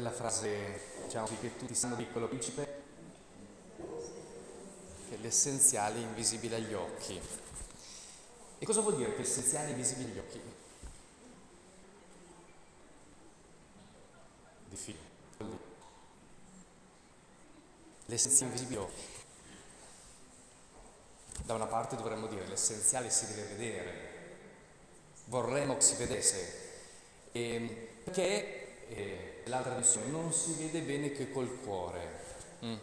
la frase, diciamo, che tutti sanno piccolo principe, che l'essenziale è invisibile agli occhi. E cosa vuol dire che l'essenziale è invisibile agli occhi? Difficile. L'essenziale è invisibile agli occhi. Da una parte dovremmo dire l'essenziale si deve vedere, vorremmo che si vedesse, e, ehm, perché eh, l'altra missione non si vede bene che col cuore. Mm.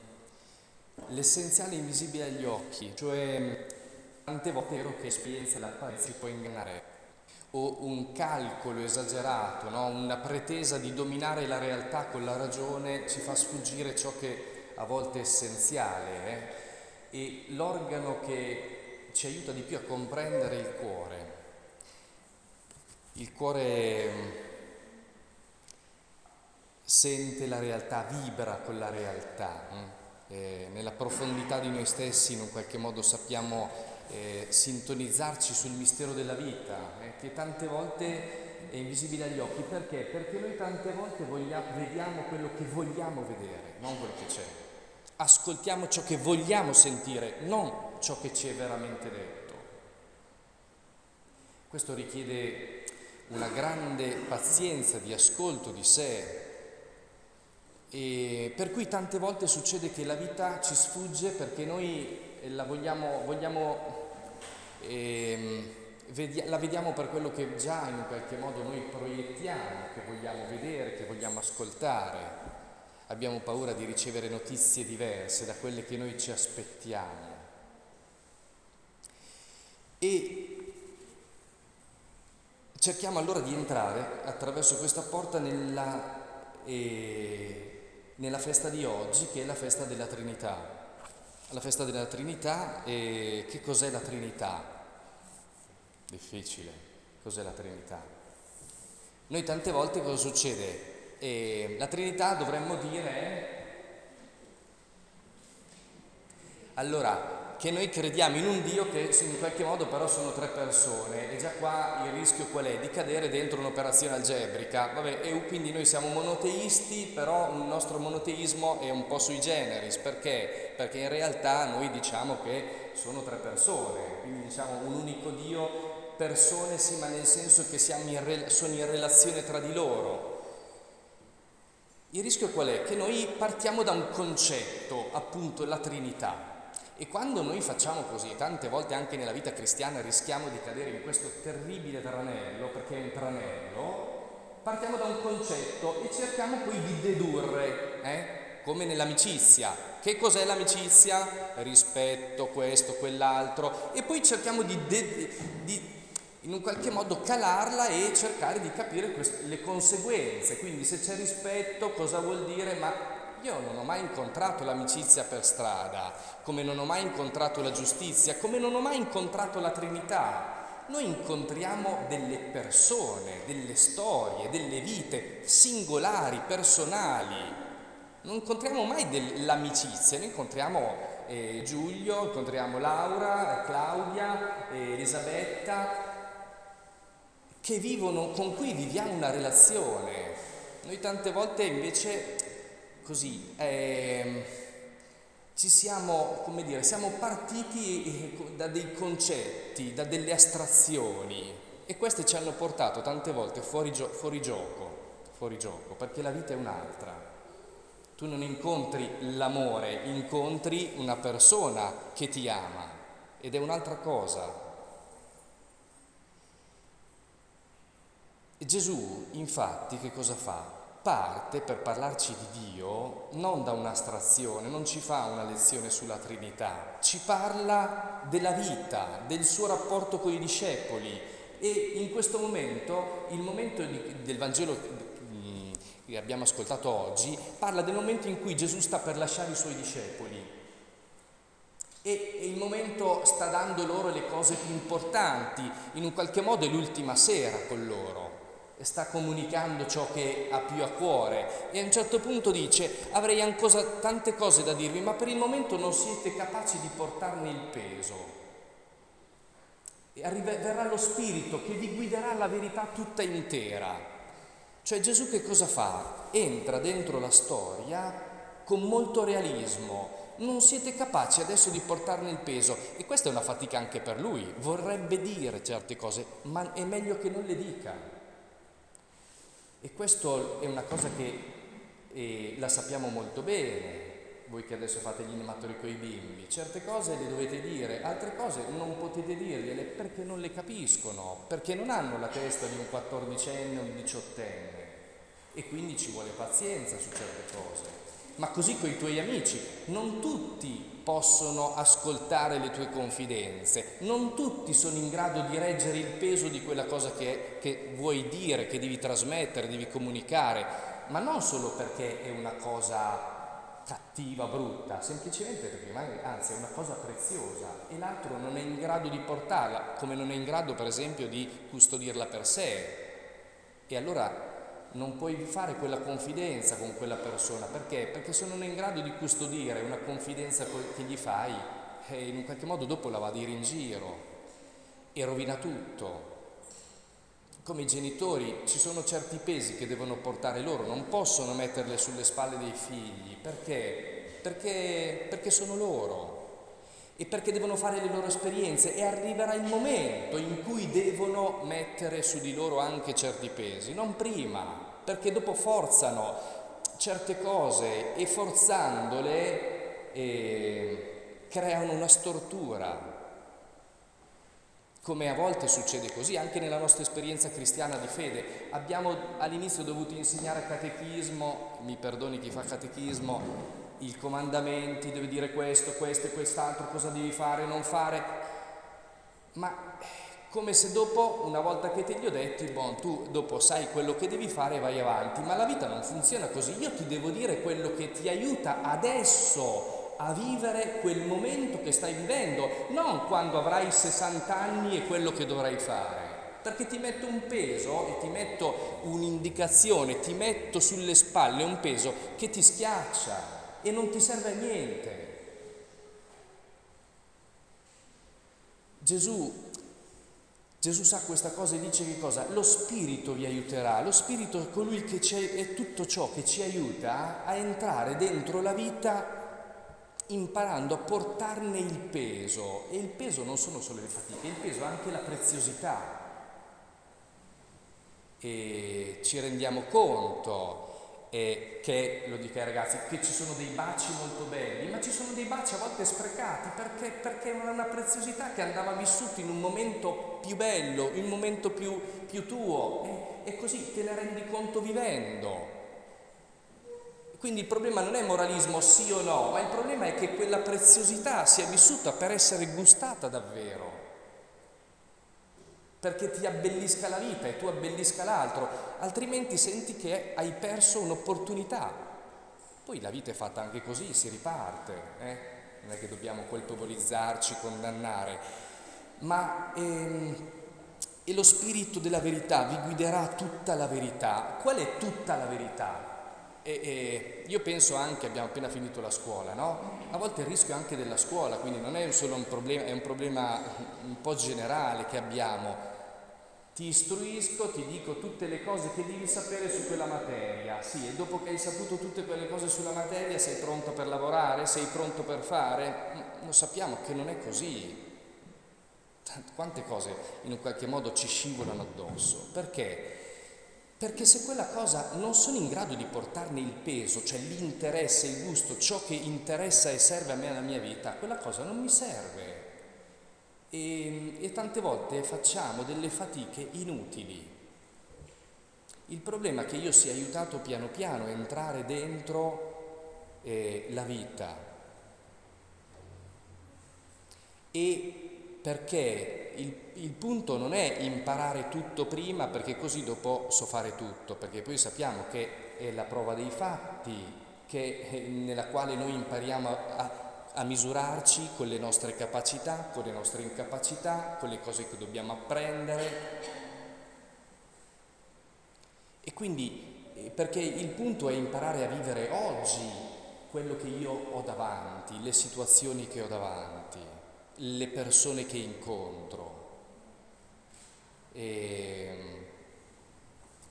L'essenziale è invisibile agli occhi, cioè tante volte è vero che esperienza l'apparenza si può ingannare o un calcolo esagerato, no? una pretesa di dominare la realtà con la ragione ci fa sfuggire ciò che a volte è essenziale eh? e l'organo che ci aiuta di più a comprendere il cuore. Il cuore mm, sente la realtà, vibra con la realtà. Mm? Eh, nella profondità di noi stessi in un qualche modo sappiamo eh, sintonizzarci sul mistero della vita, eh, che tante volte è invisibile agli occhi. Perché? Perché noi tante volte vogliamo, vediamo quello che vogliamo vedere, non quello che c'è. Ascoltiamo ciò che vogliamo sentire, non ciò che ci è veramente detto. Questo richiede una grande pazienza di ascolto di sé. E per cui tante volte succede che la vita ci sfugge perché noi la vogliamo, vogliamo eh, la vediamo per quello che già in qualche modo noi proiettiamo, che vogliamo vedere, che vogliamo ascoltare. Abbiamo paura di ricevere notizie diverse da quelle che noi ci aspettiamo. E Cerchiamo allora di entrare attraverso questa porta nella, eh, nella festa di oggi, che è la festa della Trinità. La festa della Trinità, eh, che cos'è la Trinità? Difficile, cos'è la Trinità? Noi tante volte cosa succede? Eh, la Trinità dovremmo dire... Allora, che noi crediamo in un Dio che in qualche modo però sono tre persone e già qua il rischio qual è? Di cadere dentro un'operazione algebrica. Vabbè, e quindi noi siamo monoteisti, però il nostro monoteismo è un po' sui generis, perché? Perché in realtà noi diciamo che sono tre persone, quindi diciamo un unico Dio, persone sì, ma nel senso che in sono in relazione tra di loro. Il rischio qual è? Che noi partiamo da un concetto, appunto la Trinità. E quando noi facciamo così, tante volte anche nella vita cristiana rischiamo di cadere in questo terribile tranello, perché è un tranello, partiamo da un concetto e cerchiamo poi di dedurre, eh? come nell'amicizia. Che cos'è l'amicizia? Rispetto, questo, quell'altro, e poi cerchiamo di, de- di in un qualche modo calarla e cercare di capire queste, le conseguenze. Quindi se c'è rispetto cosa vuol dire? Ma io non ho mai incontrato l'amicizia per strada, come non ho mai incontrato la giustizia, come non ho mai incontrato la Trinità. Noi incontriamo delle persone, delle storie, delle vite singolari, personali. Non incontriamo mai dell'amicizia, noi incontriamo eh, Giulio, incontriamo Laura, Claudia, eh, Elisabetta, che vivono, con cui viviamo una relazione. Noi tante volte invece così, eh, ci siamo, come dire, siamo partiti eh, da dei concetti, da delle astrazioni e queste ci hanno portato tante volte fuori, gio- fuori gioco, fuori gioco, perché la vita è un'altra. Tu non incontri l'amore, incontri una persona che ti ama ed è un'altra cosa. E Gesù, infatti, che cosa fa? Parte per parlarci di Dio non da un'astrazione, non ci fa una lezione sulla Trinità, ci parla della vita, del suo rapporto con i discepoli. E in questo momento, il momento di, del Vangelo mm, che abbiamo ascoltato oggi, parla del momento in cui Gesù sta per lasciare i suoi discepoli. E, e il momento sta dando loro le cose più importanti, in un qualche modo è l'ultima sera con loro sta comunicando ciò che ha più a cuore e a un certo punto dice avrei ancora tante cose da dirvi ma per il momento non siete capaci di portarne il peso. E verrà lo Spirito che vi guiderà la verità tutta intera. Cioè Gesù che cosa fa? Entra dentro la storia con molto realismo, non siete capaci adesso di portarne il peso e questa è una fatica anche per lui, vorrebbe dire certe cose, ma è meglio che non le dica. E questo è una cosa che eh, la sappiamo molto bene, voi che adesso fate gli animatori con i bimbi, certe cose le dovete dire, altre cose non potete dirgliele perché non le capiscono, perché non hanno la testa di un quattordicenne o un diciottenne e quindi ci vuole pazienza su certe cose. Ma così con i tuoi amici, non tutti possono ascoltare le tue confidenze, non tutti sono in grado di reggere il peso di quella cosa che, che vuoi dire, che devi trasmettere, devi comunicare, ma non solo perché è una cosa cattiva, brutta, semplicemente perché magari, anzi è una cosa preziosa e l'altro non è in grado di portarla, come non è in grado per esempio di custodirla per sé. E allora non puoi fare quella confidenza con quella persona, perché? Perché se non è in grado di custodire una confidenza che gli fai, eh, in un qualche modo dopo la va a dire in giro e rovina tutto come i genitori ci sono certi pesi che devono portare loro, non possono metterle sulle spalle dei figli, perché? Perché, perché sono loro e perché devono fare le loro esperienze e arriverà il momento in cui devono mettere su di loro anche certi pesi, non prima, perché dopo forzano certe cose e forzandole eh, creano una stortura come a volte succede così, anche nella nostra esperienza cristiana di fede. Abbiamo all'inizio dovuto insegnare catechismo, mi perdoni chi fa catechismo, i comandamenti, devi dire questo, questo e quest'altro, cosa devi fare, non fare, ma come se dopo, una volta che te li ho detti, bon, tu dopo sai quello che devi fare e vai avanti, ma la vita non funziona così, io ti devo dire quello che ti aiuta adesso a vivere quel momento che stai vivendo, non quando avrai 60 anni e quello che dovrai fare. Perché ti metto un peso e ti metto un'indicazione, ti metto sulle spalle un peso che ti schiaccia e non ti serve a niente. Gesù Gesù sa questa cosa e dice che cosa? Lo Spirito vi aiuterà, lo Spirito è colui che è tutto ciò che ci aiuta a entrare dentro la vita imparando a portarne il peso e il peso non sono solo le fatiche, il peso è anche la preziosità. E ci rendiamo conto eh, che, lo dico ai ragazzi, che ci sono dei baci molto belli, ma ci sono dei baci a volte sprecati perché, perché era una preziosità che andava vissuta in un momento più bello, in un momento più, più tuo e, e così te ne rendi conto vivendo. Quindi il problema non è moralismo sì o no, ma il problema è che quella preziosità sia vissuta per essere gustata davvero, perché ti abbellisca la vita e tu abbellisca l'altro, altrimenti senti che hai perso un'opportunità. Poi la vita è fatta anche così, si riparte, eh? non è che dobbiamo colpevolizzarci, condannare, ma ehm, e lo spirito della verità vi guiderà tutta la verità. Qual è tutta la verità? E, e, io penso anche, abbiamo appena finito la scuola, no? A volte il rischio anche della scuola, quindi non è solo un problema, è un problema un po' generale che abbiamo. Ti istruisco, ti dico tutte le cose che devi sapere su quella materia. Sì, e dopo che hai saputo tutte quelle cose sulla materia, sei pronto per lavorare? Sei pronto per fare? Lo sappiamo che non è così. Quante cose in un qualche modo ci scivolano addosso. Perché? Perché se quella cosa non sono in grado di portarne il peso, cioè l'interesse, il gusto, ciò che interessa e serve a me nella mia vita, quella cosa non mi serve. E, e tante volte facciamo delle fatiche inutili. Il problema è che io sia aiutato piano piano a entrare dentro eh, la vita e perché il il punto non è imparare tutto prima perché così dopo so fare tutto, perché poi sappiamo che è la prova dei fatti che, eh, nella quale noi impariamo a, a misurarci con le nostre capacità, con le nostre incapacità, con le cose che dobbiamo apprendere. E quindi eh, perché il punto è imparare a vivere oggi quello che io ho davanti, le situazioni che ho davanti, le persone che incontro. E,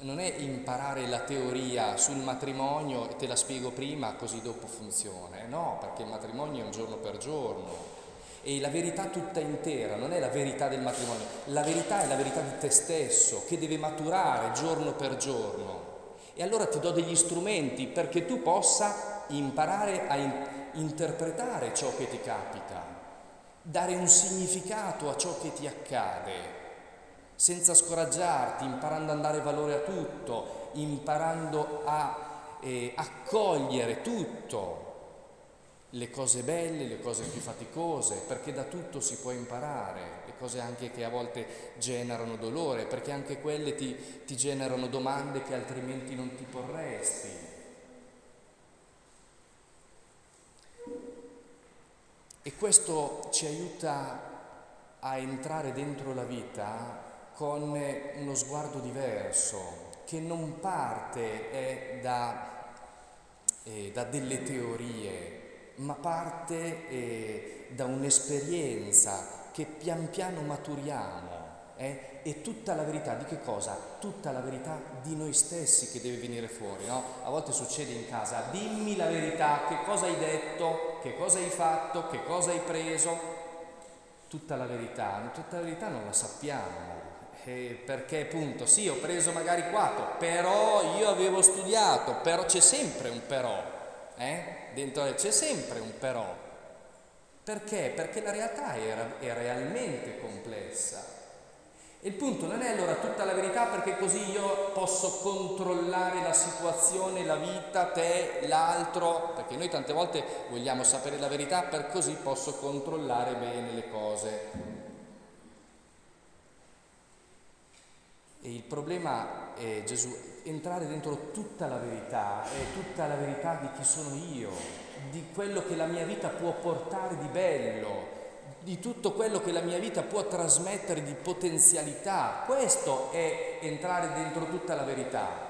non è imparare la teoria sul matrimonio e te la spiego prima così dopo funziona, no, perché il matrimonio è un giorno per giorno e la verità tutta intera non è la verità del matrimonio, la verità è la verità di te stesso che deve maturare giorno per giorno. E allora ti do degli strumenti perché tu possa imparare a in- interpretare ciò che ti capita, dare un significato a ciò che ti accade senza scoraggiarti, imparando a dare valore a tutto, imparando a eh, accogliere tutto, le cose belle, le cose più faticose, perché da tutto si può imparare, le cose anche che a volte generano dolore, perché anche quelle ti, ti generano domande che altrimenti non ti porresti. E questo ci aiuta a entrare dentro la vita con uno sguardo diverso, che non parte eh, da, eh, da, delle teorie, ma parte eh, da un'esperienza che pian piano maturiamo. Eh? E tutta la verità di che cosa? Tutta la verità di noi stessi che deve venire fuori. No? A volte succede in casa, dimmi la verità, che cosa hai detto, che cosa hai fatto, che cosa hai preso. Tutta la verità, tutta la verità non la sappiamo eh, perché appunto sì, ho preso magari 4, però io avevo studiato, però c'è sempre un però, eh? Dentro c'è sempre un però. Perché? Perché la realtà è, è realmente complessa. Il punto non è allora tutta la verità perché così io posso controllare la situazione, la vita, te, l'altro, perché noi tante volte vogliamo sapere la verità per così posso controllare bene le cose. E il problema è Gesù, entrare dentro tutta la verità, è tutta la verità di chi sono io, di quello che la mia vita può portare di bello, di tutto quello che la mia vita può trasmettere di potenzialità. Questo è entrare dentro tutta la verità.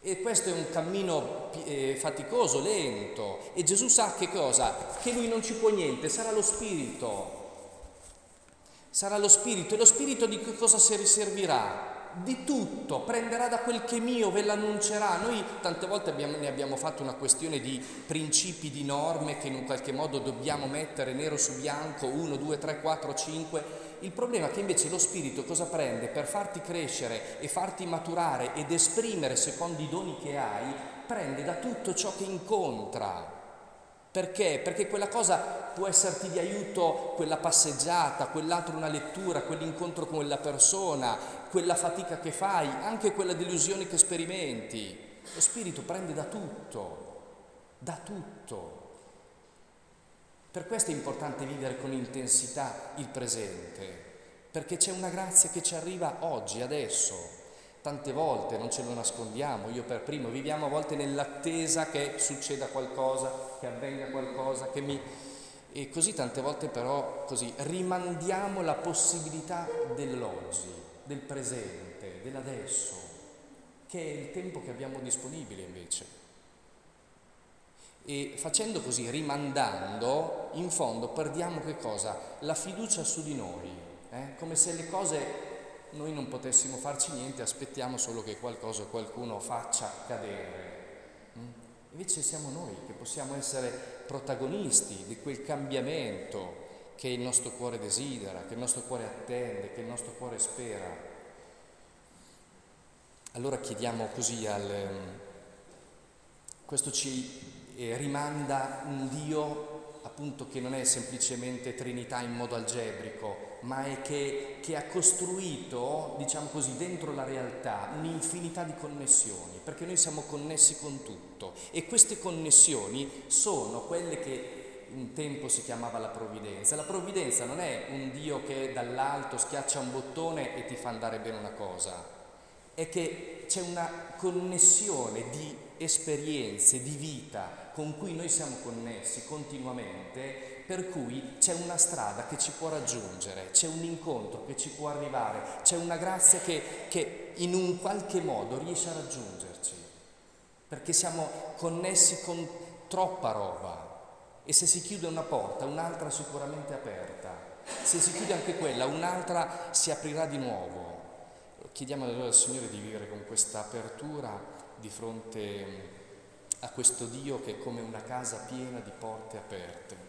E questo è un cammino eh, faticoso, lento. E Gesù sa che cosa? Che lui non ci può niente, sarà lo Spirito Sarà lo Spirito e lo Spirito di che cosa si riservirà? Di tutto, prenderà da quel che è mio, ve l'annuncerà. Noi tante volte abbiamo, ne abbiamo fatto una questione di principi, di norme che in un qualche modo dobbiamo mettere nero su bianco, 1, 2, 3, 4, 5. Il problema è che invece lo Spirito cosa prende? Per farti crescere e farti maturare ed esprimere secondo i doni che hai, prende da tutto ciò che incontra perché? Perché quella cosa può esserti di aiuto, quella passeggiata, quell'altro una lettura, quell'incontro con quella persona, quella fatica che fai, anche quella delusione che sperimenti. Lo Spirito prende da tutto, da tutto. Per questo è importante vivere con intensità il presente, perché c'è una grazia che ci arriva oggi, adesso. Tante volte, non ce lo nascondiamo, io per primo, viviamo a volte nell'attesa che succeda qualcosa, che avvenga qualcosa, che mi... E così tante volte però così rimandiamo la possibilità dell'oggi, del presente, dell'adesso, che è il tempo che abbiamo disponibile invece. E facendo così, rimandando, in fondo perdiamo che cosa? La fiducia su di noi, eh? come se le cose noi non potessimo farci niente, aspettiamo solo che qualcosa qualcuno faccia cadere. Mm? Invece siamo noi che possiamo essere protagonisti di quel cambiamento che il nostro cuore desidera, che il nostro cuore attende, che il nostro cuore spera. Allora chiediamo così al... Ehm, questo ci eh, rimanda un Dio appunto che non è semplicemente Trinità in modo algebrico, ma è che, che, ha costruito, diciamo così, dentro la realtà un'infinità di connessioni, perché noi siamo connessi con tutto e queste connessioni sono quelle che un tempo si chiamava la provvidenza. La provvidenza non è un Dio che dall'alto schiaccia un bottone e ti fa andare bene una cosa, è che c'è una connessione di esperienze, di vita, con cui noi siamo connessi continuamente, per cui c'è una strada che ci può raggiungere, c'è un incontro che ci può arrivare, c'è una grazia che, che in un qualche modo riesce a raggiungerci, perché siamo connessi con troppa roba. E se si chiude una porta un'altra sicuramente aperta, se si chiude anche quella un'altra si aprirà di nuovo. Chiediamo allora al Signore di vivere con questa apertura di fronte a questo Dio che è come una casa piena di porte aperte